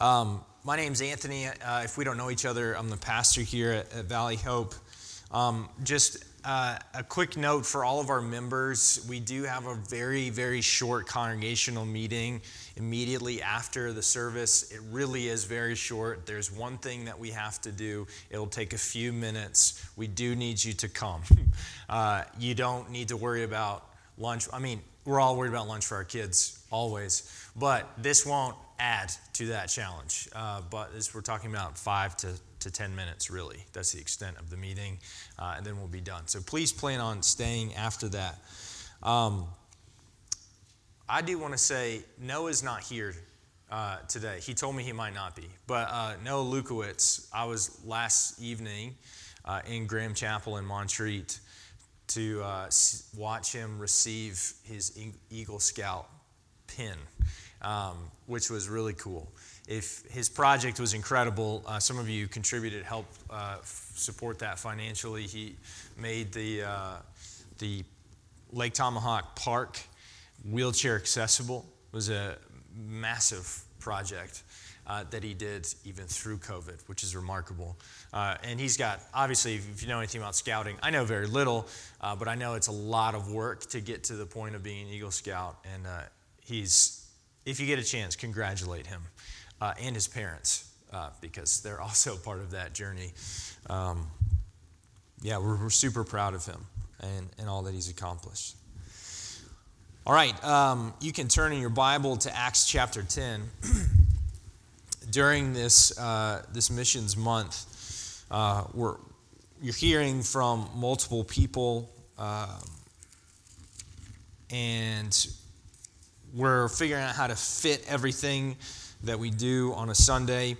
Um, my name's Anthony. Uh, if we don't know each other, I'm the pastor here at, at Valley Hope. Um, just uh, a quick note for all of our members we do have a very, very short congregational meeting immediately after the service. It really is very short. There's one thing that we have to do, it'll take a few minutes. We do need you to come. Uh, you don't need to worry about lunch. I mean, we're all worried about lunch for our kids always, but this won't add to that challenge. Uh, but as we're talking about five to, to 10 minutes, really. That's the extent of the meeting, uh, and then we'll be done. So please plan on staying after that. Um, I do want to say Noah's not here uh, today. He told me he might not be. But uh, Noah Lukowitz, I was last evening uh, in Graham Chapel in Montreat to uh, watch him receive his Eagle Scout pin, um, which was really cool. If his project was incredible, uh, some of you contributed, helped uh, support that financially. He made the the Lake Tomahawk Park wheelchair accessible it was a massive project uh, that he did even through COVID, which is remarkable. Uh, and he's got, obviously, if you know anything about scouting, I know very little, uh, but I know it's a lot of work to get to the point of being an Eagle Scout. And uh, he's, if you get a chance, congratulate him uh, and his parents uh, because they're also part of that journey. Um, yeah, we're, we're super proud of him and, and all that he's accomplished. All right, um, you can turn in your Bible to Acts chapter 10. During this, uh, this missions month, uh, we're, you're hearing from multiple people, uh, and we're figuring out how to fit everything that we do on a Sunday.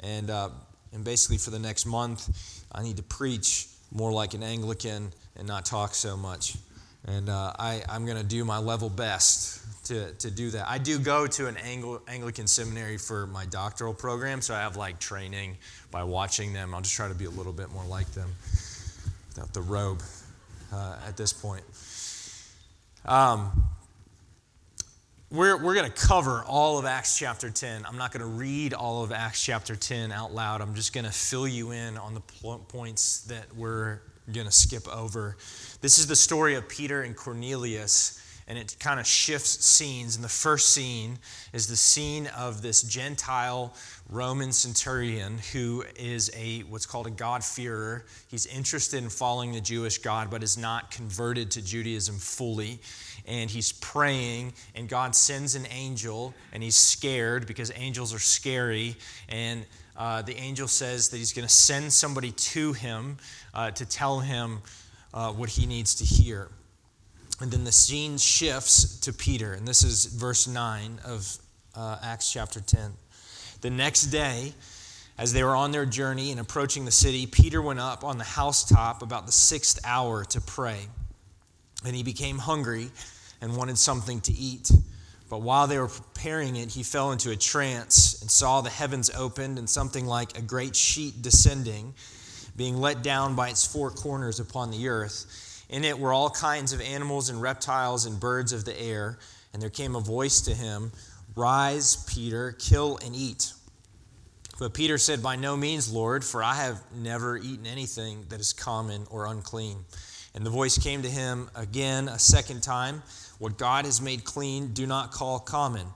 And, uh, and basically, for the next month, I need to preach more like an Anglican and not talk so much. And uh, I, I'm going to do my level best to, to do that. I do go to an Angl- Anglican seminary for my doctoral program, so I have like training by watching them. I'll just try to be a little bit more like them without the robe uh, at this point. Um, we're, we're going to cover all of Acts chapter 10. I'm not going to read all of Acts chapter 10 out loud. I'm just going to fill you in on the points that we're going to skip over. This is the story of Peter and Cornelius, and it kind of shifts scenes. And the first scene is the scene of this Gentile Roman centurion who is a what's called a God-fearer. He's interested in following the Jewish God, but is not converted to Judaism fully. And he's praying, and God sends an angel, and he's scared because angels are scary. And uh, the angel says that he's going to send somebody to him uh, to tell him uh, what he needs to hear. And then the scene shifts to Peter, and this is verse 9 of uh, Acts chapter 10. The next day, as they were on their journey and approaching the city, Peter went up on the housetop about the sixth hour to pray. And he became hungry and wanted something to eat. But while they were preparing it, he fell into a trance and saw the heavens opened and something like a great sheet descending, being let down by its four corners upon the earth. In it were all kinds of animals and reptiles and birds of the air. And there came a voice to him Rise, Peter, kill and eat. But Peter said, By no means, Lord, for I have never eaten anything that is common or unclean. And the voice came to him again a second time. What God has made clean, do not call common.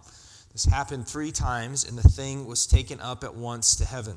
This happened three times, and the thing was taken up at once to heaven.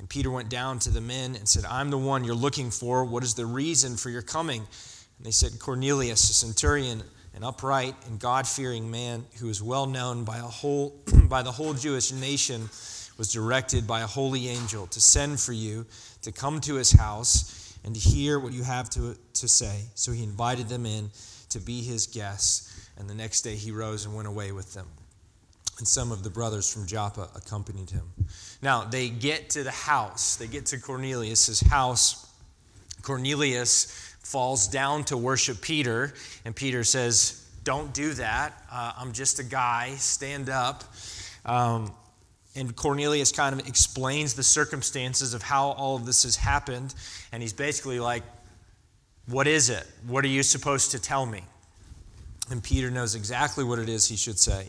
And Peter went down to the men and said, I'm the one you're looking for. What is the reason for your coming? And they said, Cornelius, a centurion, an upright and God fearing man who is well known by, a whole, by the whole Jewish nation, was directed by a holy angel to send for you to come to his house and to hear what you have to, to say. So he invited them in to be his guests, and the next day he rose and went away with them. and some of the brothers from Joppa accompanied him. Now, they get to the house, they get to Cornelius' house. Cornelius falls down to worship Peter, and Peter says, Don't do that. Uh, I'm just a guy. Stand up. Um, and Cornelius kind of explains the circumstances of how all of this has happened. And he's basically like, What is it? What are you supposed to tell me? And Peter knows exactly what it is he should say.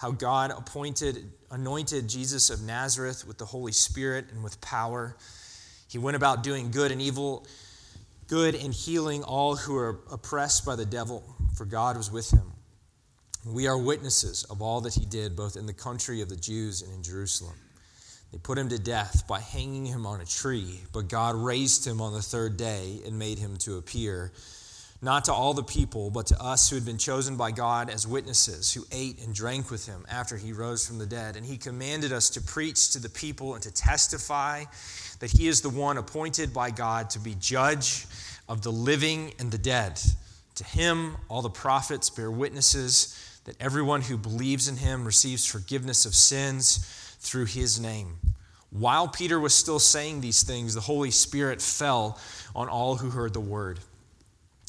how God appointed, anointed Jesus of Nazareth with the Holy Spirit and with power. He went about doing good and evil, good and healing all who were oppressed by the devil, for God was with him. We are witnesses of all that he did, both in the country of the Jews and in Jerusalem. They put him to death by hanging him on a tree, but God raised him on the third day and made him to appear not to all the people, but to us who had been chosen by God as witnesses, who ate and drank with him after he rose from the dead. And he commanded us to preach to the people and to testify that he is the one appointed by God to be judge of the living and the dead. To him, all the prophets bear witnesses that everyone who believes in him receives forgiveness of sins through his name. While Peter was still saying these things, the Holy Spirit fell on all who heard the word.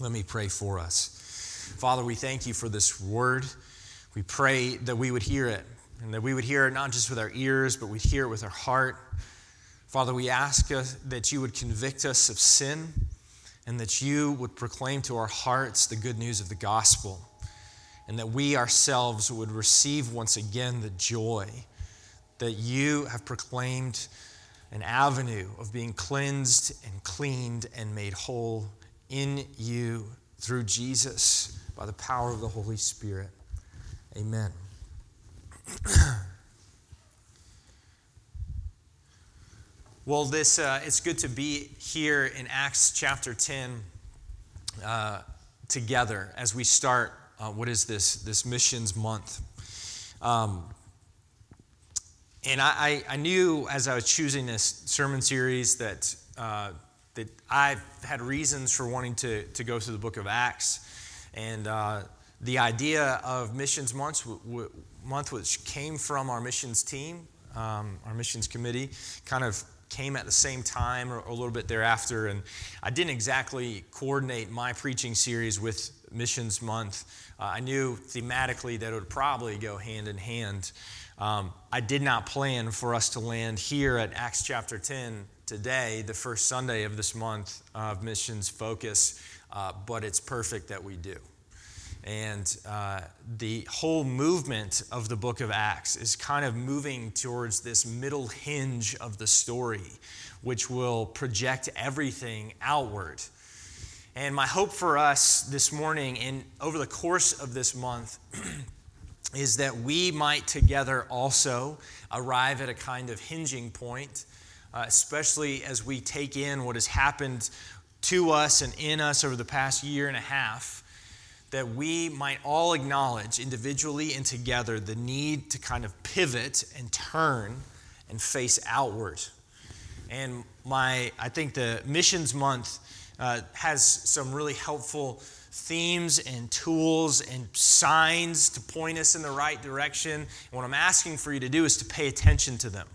Let me pray for us. Father, we thank you for this word. We pray that we would hear it and that we would hear it not just with our ears, but we'd hear it with our heart. Father, we ask uh, that you would convict us of sin and that you would proclaim to our hearts the good news of the gospel and that we ourselves would receive once again the joy that you have proclaimed an avenue of being cleansed and cleaned and made whole in you through Jesus by the power of the Holy Spirit. Amen. well, this uh, it's good to be here in Acts chapter 10 uh, together as we start uh, what is this this missions month. Um, and I, I, knew as I was choosing this sermon series that uh, that I've had reasons for wanting to, to go through the book of Acts. And uh, the idea of missions month, month, which came from our missions team, um, our missions committee, kind of came at the same time or, or a little bit thereafter. And I didn't exactly coordinate my preaching series with missions month. Uh, I knew thematically that it would probably go hand in hand. Um, I did not plan for us to land here at Acts chapter 10 today, the first Sunday of this month of missions focus, uh, but it's perfect that we do. And uh, the whole movement of the book of Acts is kind of moving towards this middle hinge of the story, which will project everything outward. And my hope for us this morning and over the course of this month is that we might together also arrive at a kind of hinging point uh, especially as we take in what has happened to us and in us over the past year and a half, that we might all acknowledge individually and together the need to kind of pivot and turn and face outward. And my, I think the missions month uh, has some really helpful themes and tools and signs to point us in the right direction. And what I'm asking for you to do is to pay attention to them.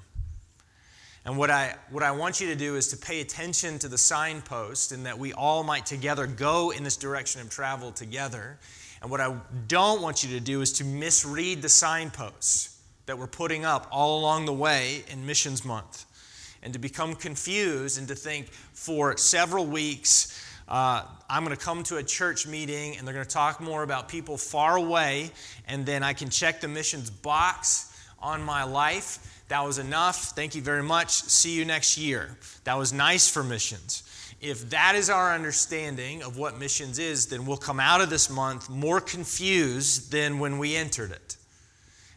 And what I, what I want you to do is to pay attention to the signpost and that we all might together go in this direction of travel together. And what I don't want you to do is to misread the signposts that we're putting up all along the way in Missions Month. And to become confused and to think for several weeks, uh, I'm going to come to a church meeting and they're going to talk more about people far away, and then I can check the missions box on my life. That was enough. Thank you very much. See you next year. That was nice for missions. If that is our understanding of what missions is, then we'll come out of this month more confused than when we entered it.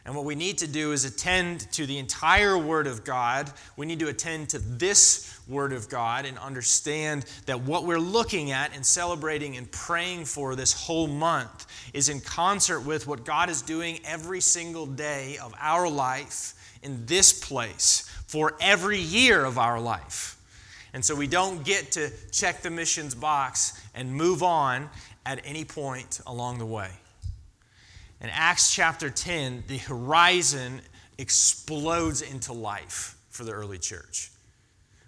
And what we need to do is attend to the entire Word of God. We need to attend to this Word of God and understand that what we're looking at and celebrating and praying for this whole month is in concert with what God is doing every single day of our life in this place for every year of our life. And so we don't get to check the missions box and move on at any point along the way. In Acts chapter 10, the horizon explodes into life for the early church.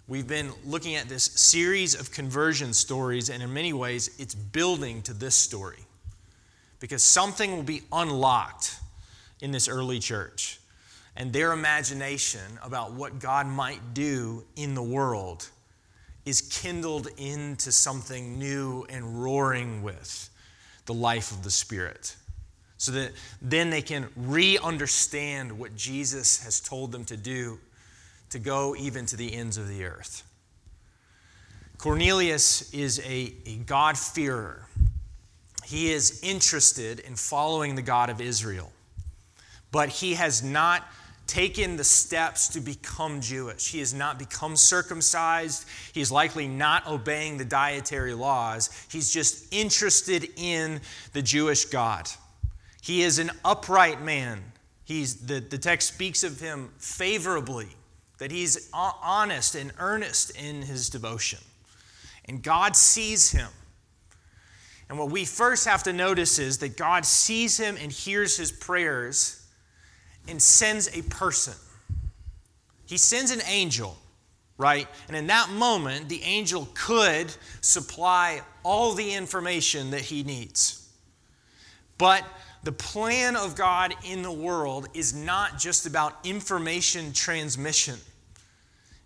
We've been looking at this series of conversion stories, and in many ways, it's building to this story. Because something will be unlocked in this early church, and their imagination about what God might do in the world is kindled into something new and roaring with the life of the Spirit so that then they can re understand what Jesus has told them to do to go even to the ends of the earth. Cornelius is a, a God-fearer. He is interested in following the God of Israel, but he has not taken the steps to become Jewish. He has not become circumcised. He's likely not obeying the dietary laws. He's just interested in the Jewish God. He is an upright man. He's, the, the text speaks of him favorably, that he's honest and earnest in his devotion. And God sees him. And what we first have to notice is that God sees him and hears his prayers and sends a person. He sends an angel, right? And in that moment, the angel could supply all the information that he needs. But the plan of God in the world is not just about information transmission.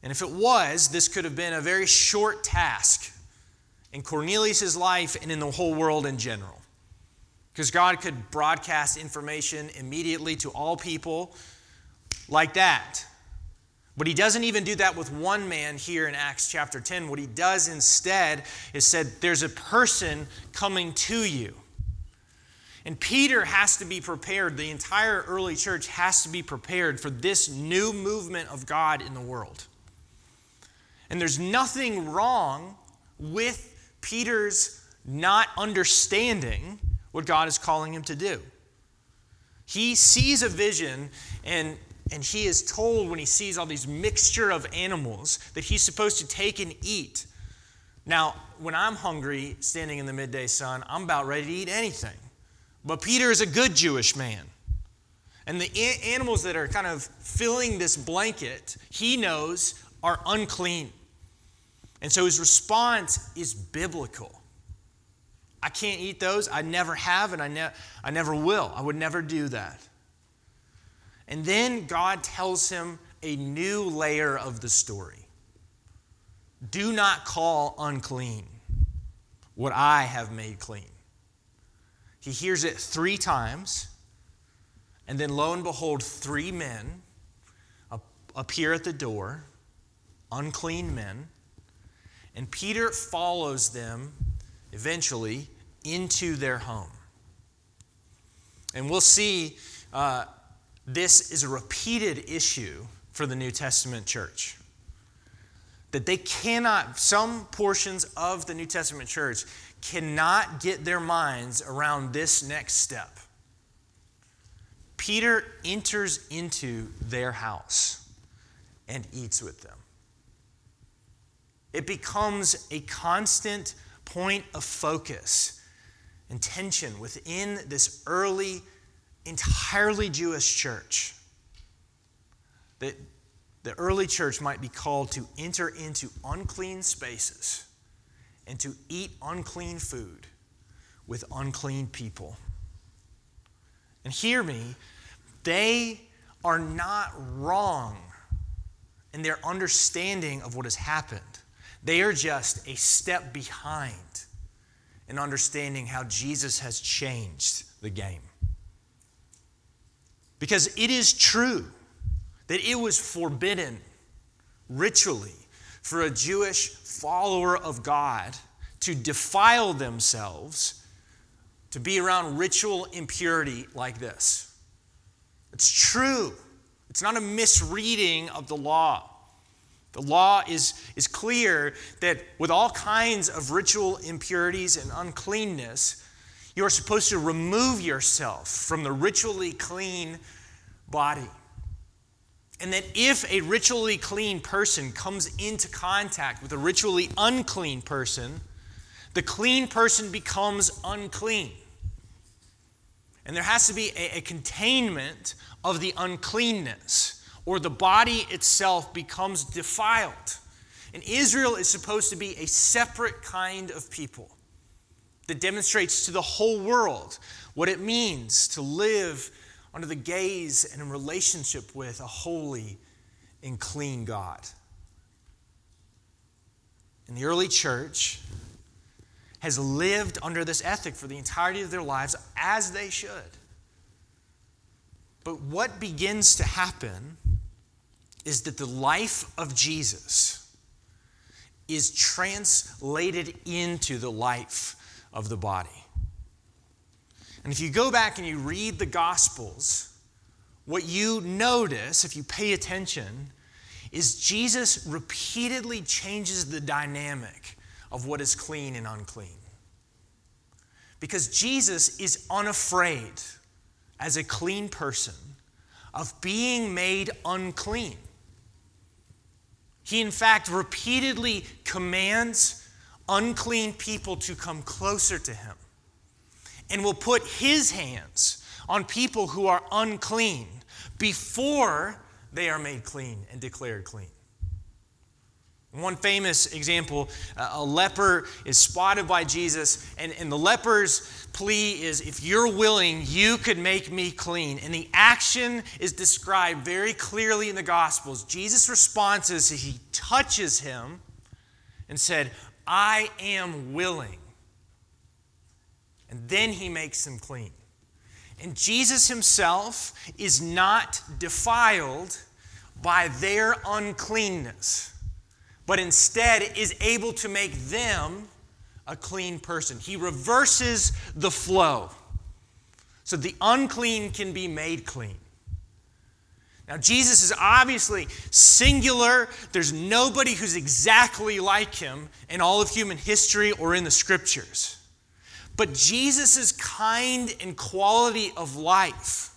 And if it was, this could have been a very short task in Cornelius' life and in the whole world in general. Because God could broadcast information immediately to all people like that. But he doesn't even do that with one man here in Acts chapter 10. What he does instead is said, There's a person coming to you. And Peter has to be prepared. The entire early church has to be prepared for this new movement of God in the world. And there's nothing wrong with Peter's not understanding what God is calling him to do. He sees a vision and and he is told when he sees all these mixture of animals that he's supposed to take and eat. Now, when I'm hungry standing in the midday sun, I'm about ready to eat anything. But Peter is a good Jewish man. And the animals that are kind of filling this blanket, he knows are unclean. And so his response is biblical. I can't eat those. I never have, and I, ne- I never will. I would never do that. And then God tells him a new layer of the story. Do not call unclean what I have made clean. He hears it three times, and then lo and behold, three men appear at the door, unclean men, and Peter follows them eventually into their home. And we'll see uh, this is a repeated issue for the New Testament church. That they cannot, some portions of the New Testament church cannot get their minds around this next step. Peter enters into their house and eats with them. It becomes a constant point of focus and tension within this early, entirely Jewish church. That the early church might be called to enter into unclean spaces and to eat unclean food with unclean people. And hear me, they are not wrong in their understanding of what has happened. They are just a step behind in understanding how Jesus has changed the game. Because it is true that it was forbidden ritually for a Jewish follower of God to defile themselves to be around ritual impurity like this. It's true. It's not a misreading of the law. The law is, is clear that with all kinds of ritual impurities and uncleanness, you are supposed to remove yourself from the ritually clean body. And that if a ritually clean person comes into contact with a ritually unclean person, the clean person becomes unclean. And there has to be a, a, containment of the uncleanness, or the body itself becomes defiled. And Israel is supposed to be a separate kind of people that demonstrates to the whole world what it means to live under the gaze and in relationship with a holy and clean God. And the early church has lived under this ethic for the entirety of their lives as they should. But what begins to happen is that the life of Jesus is translated into the life of the body. And if you go back and you read the Gospels, what you notice, if you pay attention, is Jesus repeatedly changes the dynamic of what is clean and unclean. Because Jesus is unafraid, as a clean person, of being made unclean. He, in fact, repeatedly commands unclean people to come closer to him and will put his hands on people who are unclean before they are made clean and declared clean. One famous example uh, a leper is spotted by Jesus, and, and the leper's plea is if you're willing, you could make me clean. And the action is described very clearly in the Gospels. Jesus' response is he touches him and said, I am willing. And then he makes them clean. And Jesus himself is not defiled by their uncleanness, but instead is able to make them a clean person. He reverses the flow so the unclean can be made clean. Now, Jesus is obviously singular. There's nobody who's exactly like him in all of human history or in the scriptures. But Jesus' kind and quality of life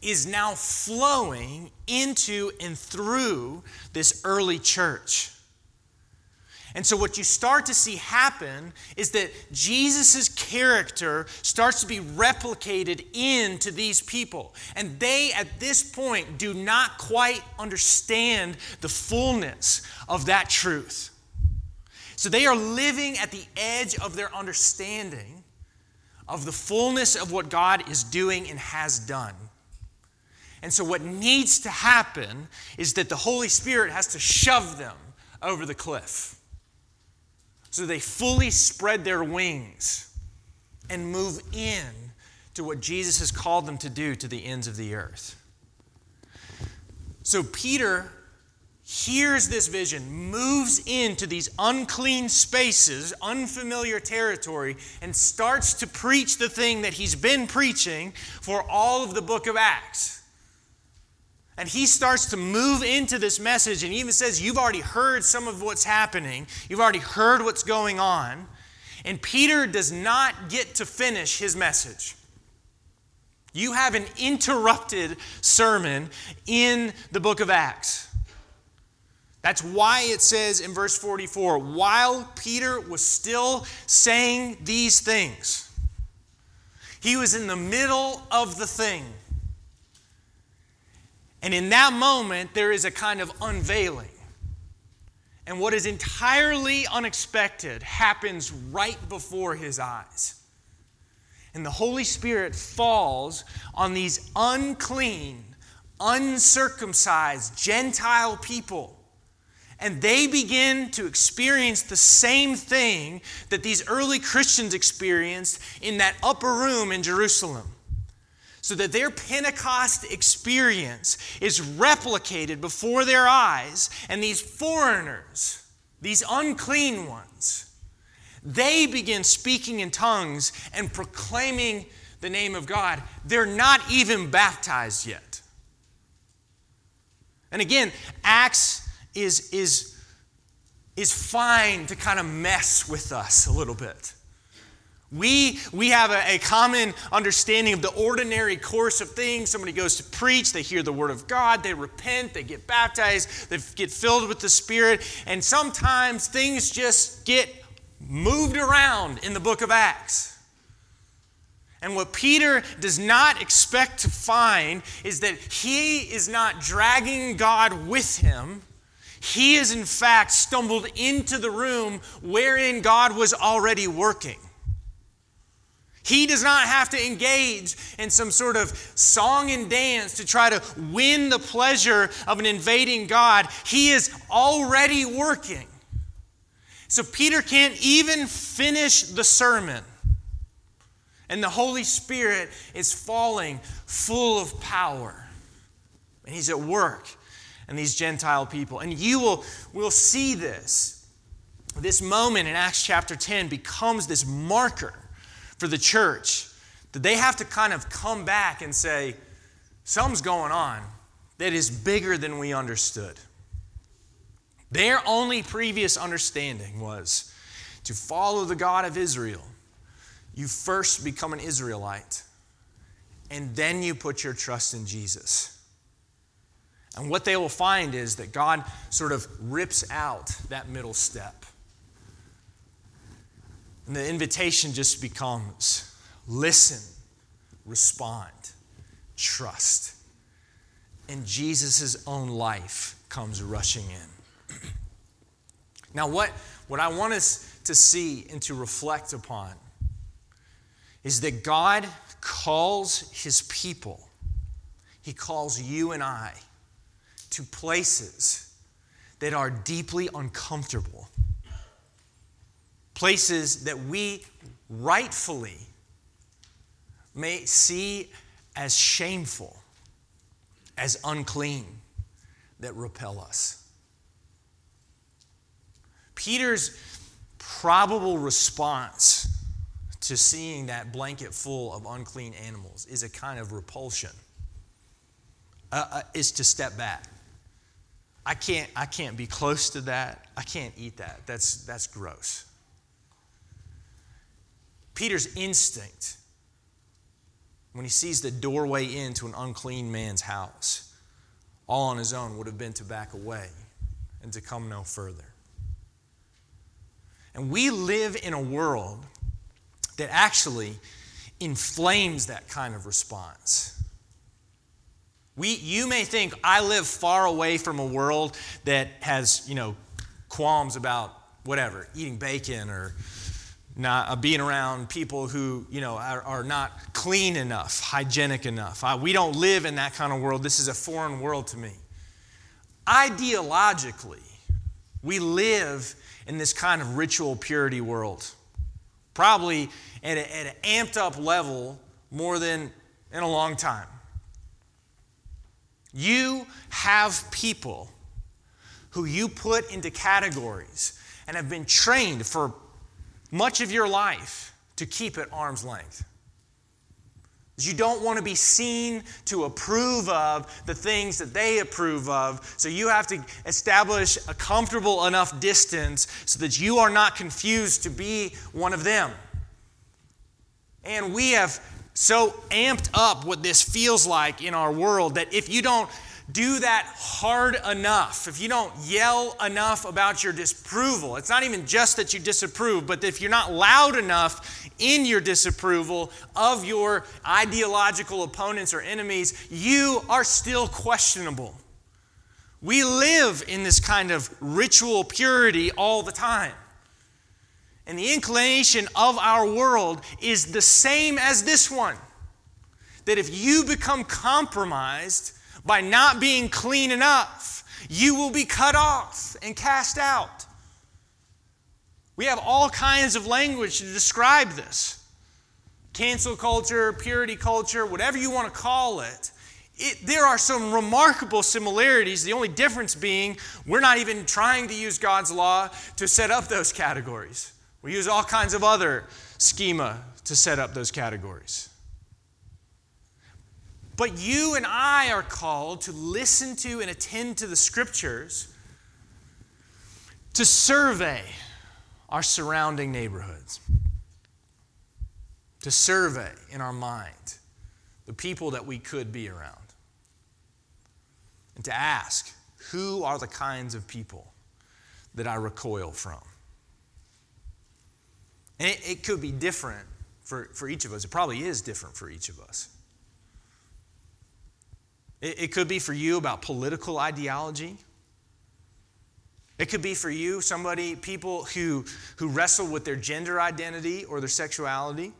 is now flowing into and through this early church. And so, what you start to see happen is that Jesus' character starts to be replicated into these people. And they, at this point, do not quite understand the fullness of that truth. So, they are living at the edge of their understanding of the fullness of what God is doing and has done. And so, what needs to happen is that the Holy Spirit has to shove them over the cliff so they fully spread their wings and move in to what Jesus has called them to do to the ends of the earth. So Peter hears this vision, moves into these unclean spaces, unfamiliar territory, and starts to preach the thing that he's been preaching for all of the book of Acts. And he starts to move into this message and even says, You've already heard some of what's happening, you've already heard what's going on. And Peter does not get to finish his message. You have an interrupted sermon in the book of Acts. That's why it says in verse 44 while Peter was still saying these things, he was in the middle of the thing. And in that moment, there is a kind of unveiling. And what is entirely unexpected happens right before his eyes. And the Holy Spirit falls on these unclean, uncircumcised Gentile people. And they begin to experience the same thing that these early Christians experienced in that upper room in Jerusalem. So that their Pentecost experience is replicated before their eyes, and these foreigners, these unclean ones, they begin speaking in tongues and proclaiming the name of God. They're not even baptized yet. And again, Acts is, is, is fine to kind of mess with us a little bit. We, we have a, a, common understanding of the ordinary course of things. Somebody goes to preach, they hear the word of God, they repent, they get baptized, they get filled with the Spirit, and sometimes things just get moved around in the book of Acts. And what Peter does not expect to find is that he is not dragging God with him. He is, in fact, stumbled into the room wherein God was already working. He does not have to engage in some sort of song and dance to try to win the pleasure of an invading God. He is already working. So Peter can't even finish the sermon and the Holy Spirit is falling full of power. And He's at work in these Gentile people. And you will, will see this. This moment in Acts chapter 10 becomes this marker for the church that they have to kind of come back and say, something's going on that is bigger than we understood. Their only previous understanding was to follow the God of Israel you first become an Israelite, and then you put your trust in Jesus. And what they will find is that God sort of rips out that middle step. And the invitation just becomes listen, respond, trust. And Jesus' own life comes rushing in. now, what, what I want us to see and to reflect upon is that God calls his people, he calls you and I to places that are deeply uncomfortable, places that we rightfully may see as shameful, as unclean, that repel us. Peter's probable response to seeing that blanket full of unclean animals is a kind of repulsion, uh, uh, is to step back. I can't, I can't be close to that. I can't eat that. That's, that's gross. Peter's instinct when he sees the doorway into an unclean man's house, all on his own, would have been to back away and to come no further. And we live in a world that actually inflames that kind of response. We, you may think I live far away from a world that has, you know, qualms about whatever, eating bacon or not uh, being around people who, you know, are, are not clean enough, hygienic enough. I, we don't live in that kind of world. This is a foreign world to me. Ideologically, we live in this kind of ritual purity world probably at, a, at an amped up level more than in a long time. You have people who you put into categories and have been trained for much of your life to keep at arm's length. You don't want to be seen to approve of the things that they approve of. So you have to establish a comfortable enough distance so that you are not confused to be one of them. And we have so amped up what this feels like in our world that if you don't do that hard enough, if you don't yell enough about your disapproval, it's not even just that you disapprove, but if you're not loud enough in your disapproval of your ideological opponents or enemies, you are still questionable. We live in this kind of ritual purity all the time. And the inclination of our world is the same as this one that if you become compromised by not being clean enough, you will be cut off and cast out. We have all kinds of language to describe this cancel culture, purity culture, whatever you want to call it. It, there are some remarkable similarities. The only difference being we're not even trying to use God's law to set up those categories. We use all kinds of other schema to set up those categories. But you and I are called to listen to and attend to the scriptures, to survey our surrounding neighborhoods, to survey in our mind the people that we could be around, and to ask who are the kinds of people that I recoil from. And it, it could be different for, for each of us. It probably is different for each of us. It, it could be for you about political ideology. It could be for you somebody, people who, who wrestle with their gender identity or their sexuality.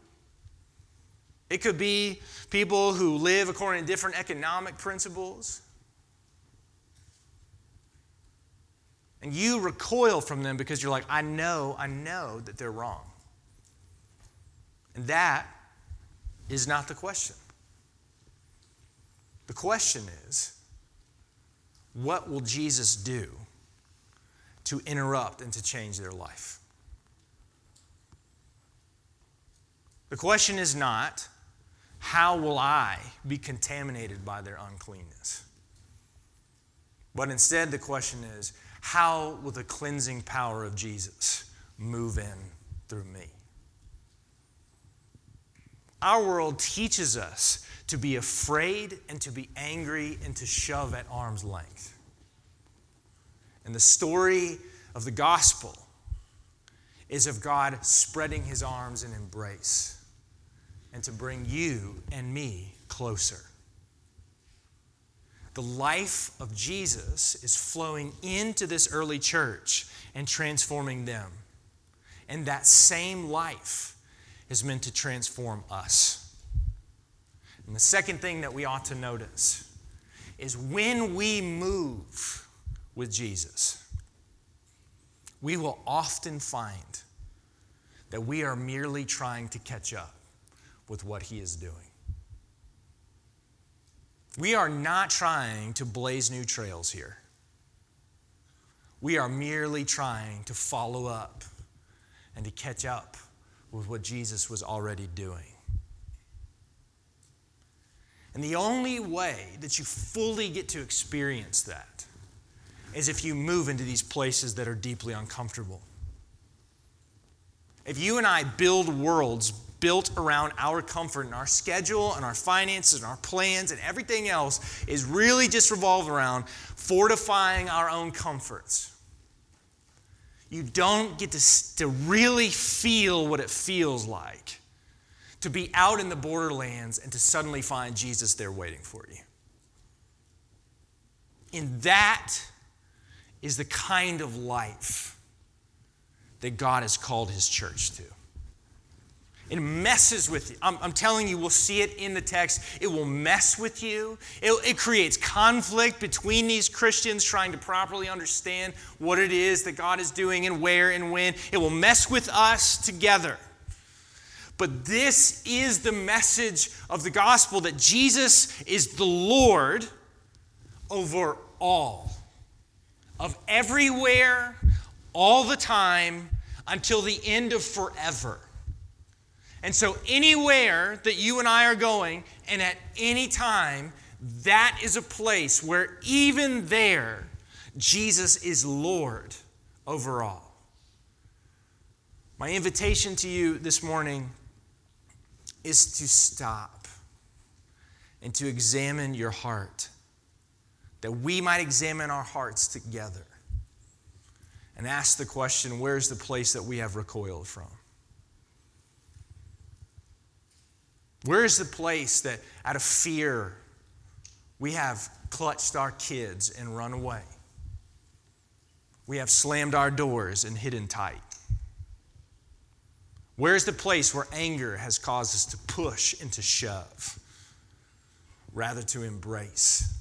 It could be people who live according to different economic principles. And you recoil from them because you're like, I know, I know that they're wrong. And that is not the question. The question is what will Jesus do to interrupt and to change their life? The question is not, how will I be contaminated by their uncleanness? But instead, the question is, how will the cleansing power of Jesus move in through me? Our world teaches us to be afraid and to be angry and to shove at arm's length. And the story of the gospel is of God spreading his arms and embrace and to bring you and me closer. The life of Jesus is flowing into this early church and transforming them. And that same life is meant to transform us. And the second thing that we ought to notice is when we move with Jesus, we will often find that we are merely trying to catch up with what he is doing. We are not trying to blaze new trails here. We are merely trying to follow up and to catch up with what Jesus was already doing. And the only way that you fully get to experience that is if you move into these places that are deeply uncomfortable. If you and I build worlds built around our comfort and our schedule and our finances and our plans and everything else is really just revolved around fortifying our own comforts. You don't get to, to really feel what it feels like to be out in the borderlands and to suddenly find Jesus there waiting for you. And that is the kind of life that God has called his church to. It messes with you. I'm, I'm, telling you, we'll see it in the text. It will mess with you. It, it creates conflict between these Christians trying to properly understand what it is that God is doing and where and when. It will mess with us together. But this is the message of the gospel that Jesus is the Lord over all, of everywhere, all the time, until the end of forever. And so, anywhere that you and I are going, and at any time, that is a place where even there, Jesus is Lord over all. My invitation to you this morning is to stop and to examine your heart, that we might examine our hearts together and ask the question where's the place that we have recoiled from? Where is the place that out of fear we have clutched our kids and run away? We have slammed our doors and hidden tight. Where's the place where anger has caused us to push and to shove rather to embrace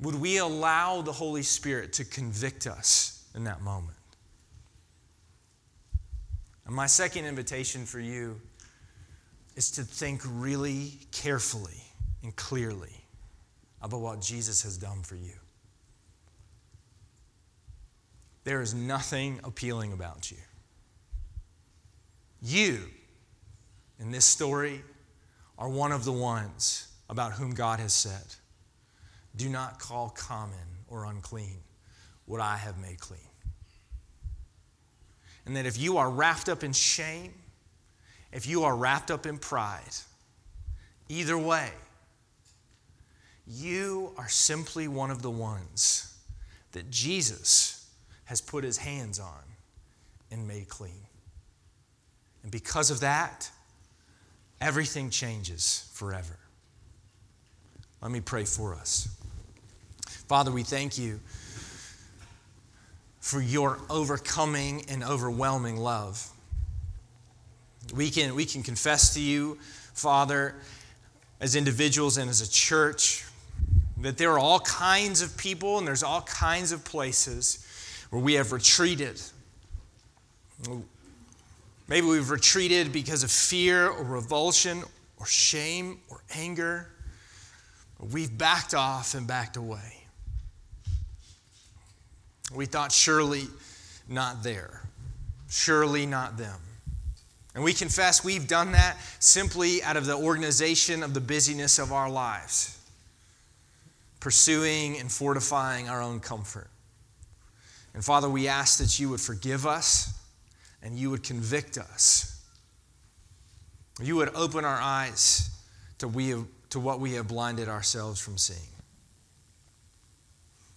Would we allow the Holy Spirit to convict us in that moment? And my second invitation for you is to think really carefully and clearly about what Jesus has done for you. There is nothing appealing about you. You, in this story, are one of the ones about whom God has said, Do not call common or unclean what I have made clean. And that if you are wrapped up in shame, if you are wrapped up in pride, either way, you are simply one of the ones that Jesus has put his hands on and made clean. And because of that, everything changes forever. Let me pray for us. Father, we thank you for your overcoming and overwhelming love. We can, we can confess to you, Father, as individuals and as a church, that there are all kinds of people and there's all kinds of places where we have retreated. Maybe we've retreated because of fear or revulsion or shame or anger. We've backed off and backed away. We thought, surely not there, surely not them. And we confess we've done that simply out of the organization of the busyness of our lives, pursuing and fortifying our own comfort. And Father, we ask that you would forgive us and you would convict us. You would open our eyes to, we have, to what we have blinded ourselves from seeing.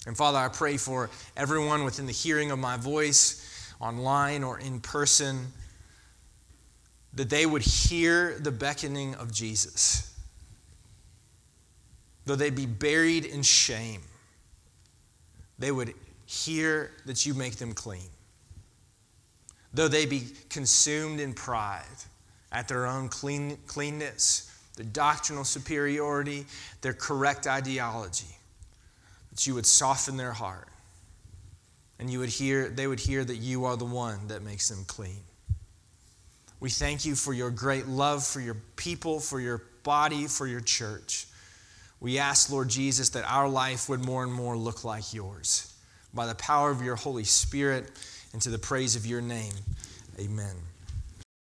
And Father, I pray for everyone within the hearing of my voice, online or in person, that they would hear the beckoning of Jesus. Though they be buried in shame, they would hear that you make them clean. Though they be consumed in pride at their own clean, cleanness, their doctrinal superiority, their correct ideology, that you would soften their heart and you would hear, they would hear that you are the one that makes them clean. We thank you for your great love for your people, for your body, for your church. We ask, Lord Jesus, that our life would more and more look like yours by the power of your Holy Spirit and to the praise of your name. Amen.